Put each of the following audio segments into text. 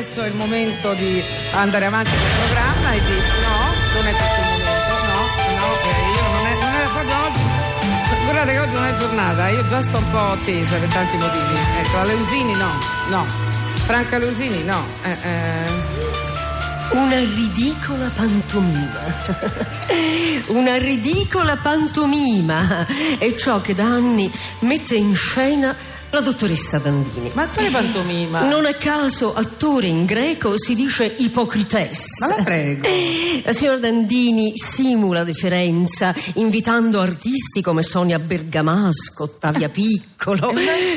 adesso è il momento di andare avanti col programma e di... No, non è questo il momento, no, no, eh, io non è, non è proprio oggi... Guardate che oggi non è giornata, io già sto un po' tesa per tanti motivi. Ecco, la Leusini no, no. Franca Leusini no. Eh, eh. Una ridicola pantomima. Una ridicola pantomima è ciò che da anni mette in scena la dottoressa Dandini. Ma quale pantomima? Non a caso attore in greco si dice ipocritessa. Ma la prego. La signora Dandini simula deferenza invitando artisti come Sonia Bergamasco, Ottavia Piccolo,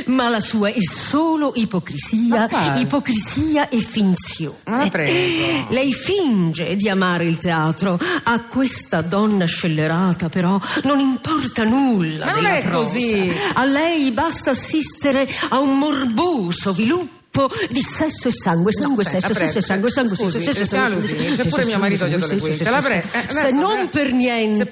ma la sua è solo ipocrisia, ipocrisia e finzione. Ma la prego. Lei finge di amare il teatro. A questa donna scellerata, però, non importa nulla. Ma non della è prosa. così. A lei basta assistere a un morboso viluppo di sesso e sangue, sangue, aspetta, sesso, prego, sesso e sangue, sangue, scusi, sesso, sesso, Lusini, sesso, pure sesso, mio marito sangue, dietro le sesso, quinte, sesso, la prego. Eh, Se adesso, non eh, per se niente,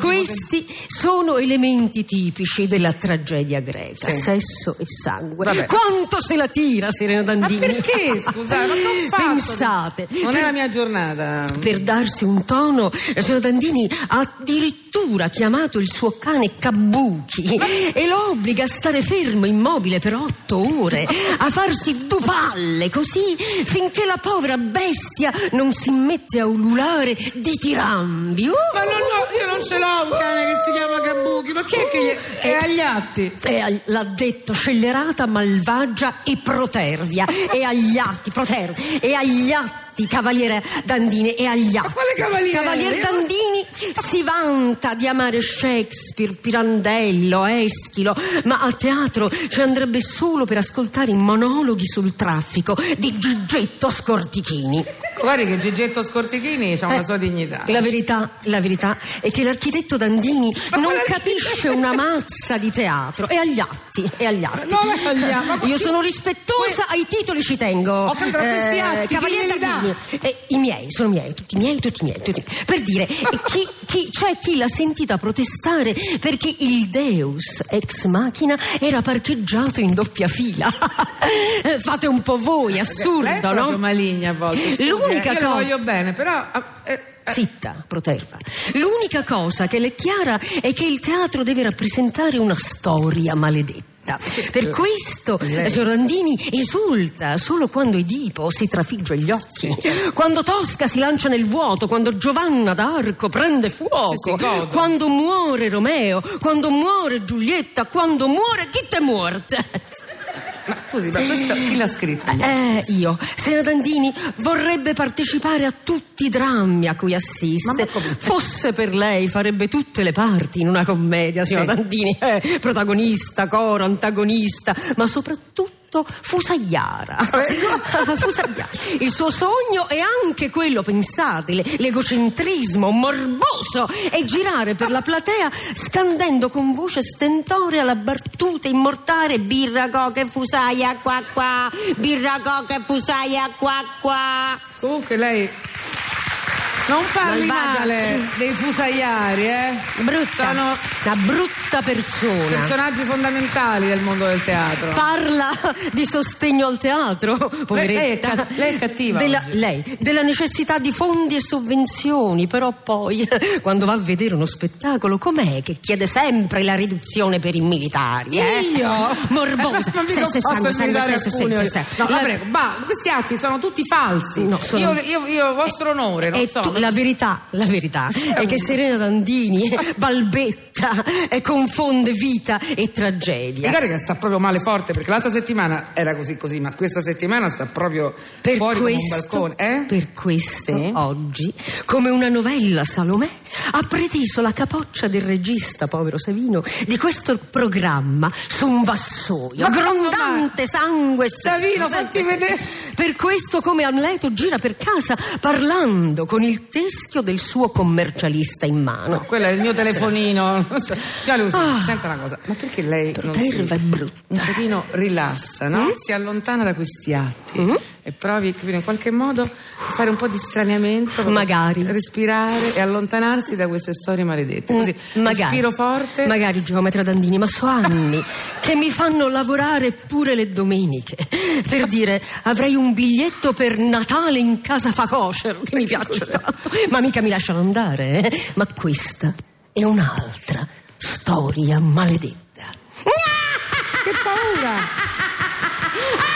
questi sono elementi tipici della tragedia greca, sesso e sangue. Quanto se la tira Serena Ma Dandini? perché, scusate, ma ho fatto? Pensate, Non è la mia giornata. per darsi un tono, signora Dandini ha addirittura chiamato il suo cane Kabuki e lo obbliga a stare fermo, immobile per otto ore, a farsi due palle così finché la povera bestia non si mette a ululare ditirambi. Uh! Ma non ho- io non ce l'ho un cane che si chiama Kabuki, ma chi è che gli- è agli atti? E al- l'ha detto scellerata, malvagia e protervia. E agli atti, protervia. E agli atti, cavaliere Dandini. E agli atti. quale cavaliere? Cavalier Dandini si vanta di amare Shakespeare, Pirandello, Eschilo, ma a teatro ci andrebbe solo per ascoltare i monologhi sul traffico di Gigetto Scortichini. Guardi che Gigetto Scortichini ha una Eh, sua dignità. La verità, la verità è che l'architetto Dandini Ma non capisce una mazza di teatro. È agli atti, è agli atti. Non è agli atti, Io chi- sono rispettosa, ai titoli ci tengo. Ho ma questi atti, Cavalier chi glieli dà? Dandini. Eh, I miei, sono miei, tutti miei, tutti miei. Tutti. Per dire, eh, chi, chi- c'è chi l'ha sentita protestare perché il Deus ex machina era parcheggiato in doppia fila. Eh, Fate un po' voi, è assurdo, no? maligna a volte. scusi, L'unica eh, io cosa- voglio bene, però. eh, eh, Zitta, proterva. L'unica cosa che le è chiara è che il teatro deve rappresentare una storia maledetta. Per questo Dandini esulta solo quando Edipo si trafigge gli occhi, quando Tosca si lancia nel vuoto, quando Giovanna d'Arco prende fuoco, quando muore Romeo, quando muore Giulietta, quando muore chi te muore? Scusi, ma questo chi l'ha scritto? Eh, io, Sena Dandini, vorrebbe partecipare a tutti i drammi a cui assiste. Fosse per lei, farebbe tutte le parti in una commedia, signora Sì. Dandini. Eh, protagonista, coro, antagonista, ma soprattutto fusaiara. Fusaiara. Il suo sogno è anche quello, pensate, le- l'egocentrismo morboso, è girare per la platea scandendo con voce stentorea la battuta immortale birra coca fusaia qua qua, birra coca fusaia qua qua. Comunque lei. Non parli male dei fusaiari, eh? Brutta, Sono una brutta persona. personaggi fondamentali del mondo del teatro. Parla di sostegno al teatro, poveretta. lei è ca- lei è cattiva Della, lei, della necessità di fondi e sovvenzioni, però poi, quando va a vedere uno spettacolo, com'è che chiede sempre la riduzione per i militari? Eh? Io? Morbosa. Ma mica Se- se ho fatto sangue, sangue, se- se- se- No, la prego, ma questi atti sono tutti falsi. No, sono- io, io, io, vostro onore, non E so. tu- la verità, la verità è che Serena Dandini balbetta e confonde vita e tragedia. Magari che sta proprio male forte perché l'altra settimana era così così, ma questa settimana sta proprio Per fuori come un questo, balcone. Eh? per questo Sì. oggi, come una novella Salomè, ha preteso la capoccia del regista, povero Savino, di questo programma su un vassoio, Ma grondante sangue e sesso. Savino, fatti vedere. Per questo, come Amleto gira per casa parlando con il teschio del suo commercialista in mano. Quello è il mio telefonino. Già Lucy, Ah. senta una cosa, ma perché lei non si, e brutta. un pochino rilassa, no? Si allontana da questi atti Mm-hmm. E provi in qualche modo a fare un po' di straniamento. Magari. Respirare e allontanarsi da queste storie maledette. Così, Mm, magari. respiro forte. Magari geometra Dandini, ma so anni che mi fanno lavorare pure le domeniche. Per dire, avrei un biglietto per Natale in casa Facocero, che mi piace tanto, ma mica mi lasciano andare. eh. Ma questa è un'altra storia maledetta. Che paura!